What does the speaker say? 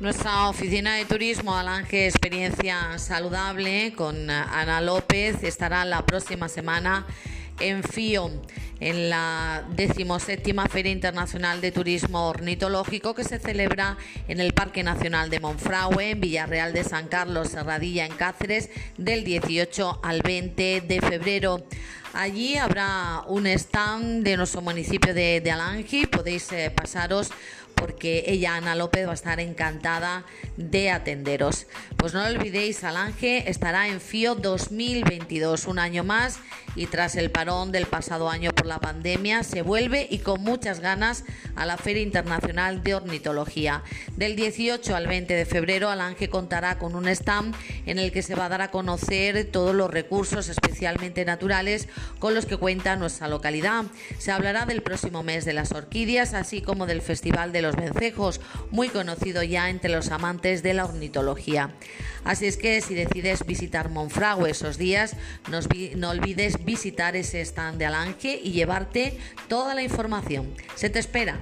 Nuestra oficina de turismo Alange Experiencia Saludable con Ana López estará la próxima semana en FIO, en la decimoséptima Feria Internacional de Turismo Ornitológico que se celebra en el Parque Nacional de Monfragüe, en Villarreal de San Carlos, Serradilla, en Cáceres, del 18 al 20 de febrero. Allí habrá un stand de nuestro municipio de, de Alange, podéis eh, pasaros porque ella, Ana López, va a estar encantada de atenderos. Pues no olvidéis, Alange estará en FIO 2022, un año más, y tras el parón del pasado año por la pandemia, se vuelve y con muchas ganas a la Feria Internacional de Ornitología. Del 18 al 20 de febrero, Alange contará con un stand en el que se va a dar a conocer todos los recursos especialmente naturales con los que cuenta nuestra localidad. Se hablará del próximo mes de las orquídeas, así como del Festival de los Vencejos, muy conocido ya entre los amantes de la ornitología. Así es que si decides visitar Monfragüe esos días, no olvides visitar ese stand de Alange y llevarte toda la información. Se te espera.